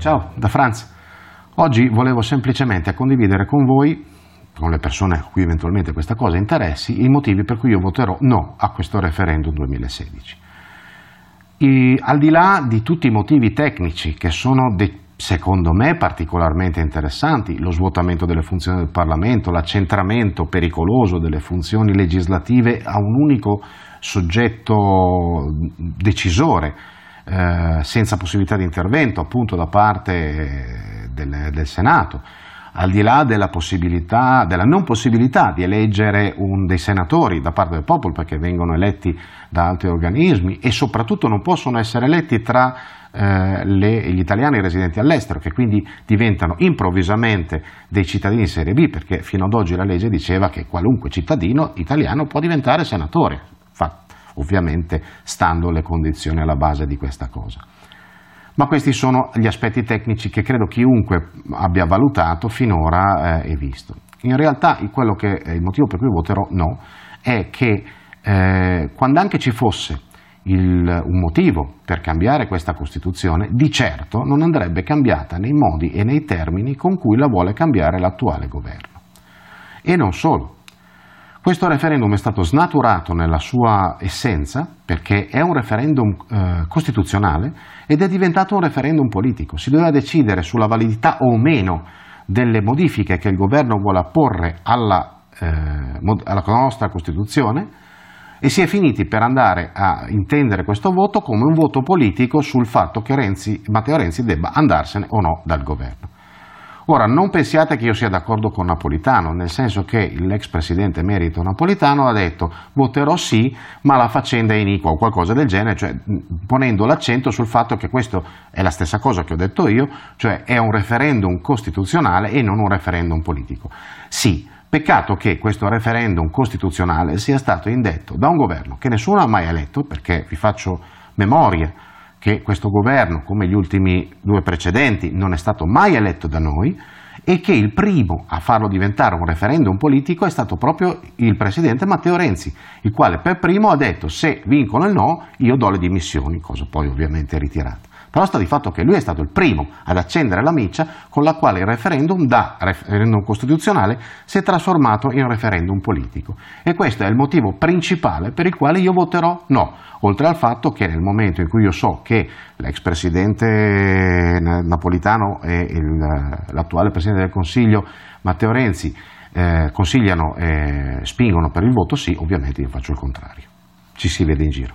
Ciao, da Franz. Oggi volevo semplicemente condividere con voi, con le persone a cui eventualmente questa cosa interessi, i motivi per cui io voterò no a questo referendum 2016. E, al di là di tutti i motivi tecnici che sono de- secondo me particolarmente interessanti, lo svuotamento delle funzioni del Parlamento, l'accentramento pericoloso delle funzioni legislative a un unico soggetto decisore, eh, senza possibilità di intervento appunto da parte del, del Senato, al di là della, della non possibilità di eleggere un dei senatori da parte del popolo perché vengono eletti da altri organismi e soprattutto non possono essere eletti tra eh, le, gli italiani residenti all'estero che quindi diventano improvvisamente dei cittadini serie B perché fino ad oggi la legge diceva che qualunque cittadino italiano può diventare senatore, ovviamente stando le condizioni alla base di questa cosa. Ma questi sono gli aspetti tecnici che credo chiunque abbia valutato finora eh, e visto. In realtà che è il motivo per cui voterò no è che eh, quando anche ci fosse il, un motivo per cambiare questa Costituzione, di certo non andrebbe cambiata nei modi e nei termini con cui la vuole cambiare l'attuale governo. E non solo. Questo referendum è stato snaturato nella sua essenza perché è un referendum eh, costituzionale ed è diventato un referendum politico. Si doveva decidere sulla validità o meno delle modifiche che il governo vuole apporre alla, eh, alla nostra Costituzione e si è finiti per andare a intendere questo voto come un voto politico sul fatto che Renzi, Matteo Renzi debba andarsene o no dal governo. Ora, non pensiate che io sia d'accordo con Napolitano, nel senso che l'ex presidente merito Napolitano ha detto voterò sì, ma la faccenda è iniqua o qualcosa del genere, cioè ponendo l'accento sul fatto che questo è la stessa cosa che ho detto io, cioè è un referendum costituzionale e non un referendum politico. Sì, Peccato che questo referendum costituzionale sia stato indetto da un governo che nessuno ha mai eletto, perché vi faccio memoria che questo governo, come gli ultimi due precedenti, non è stato mai eletto da noi e che il primo a farlo diventare un referendum politico è stato proprio il presidente Matteo Renzi, il quale per primo ha detto se vincono il no io do le dimissioni, cosa poi ovviamente ritirata. Però sta di fatto che lui è stato il primo ad accendere la miccia con la quale il referendum da referendum costituzionale si è trasformato in referendum politico. E questo è il motivo principale per il quale io voterò no, oltre al fatto che nel momento in cui io so che l'ex presidente napolitano e il, l'attuale presidente del Consiglio Matteo Renzi eh, consigliano e spingono per il voto sì, ovviamente io faccio il contrario. Ci si vede in giro.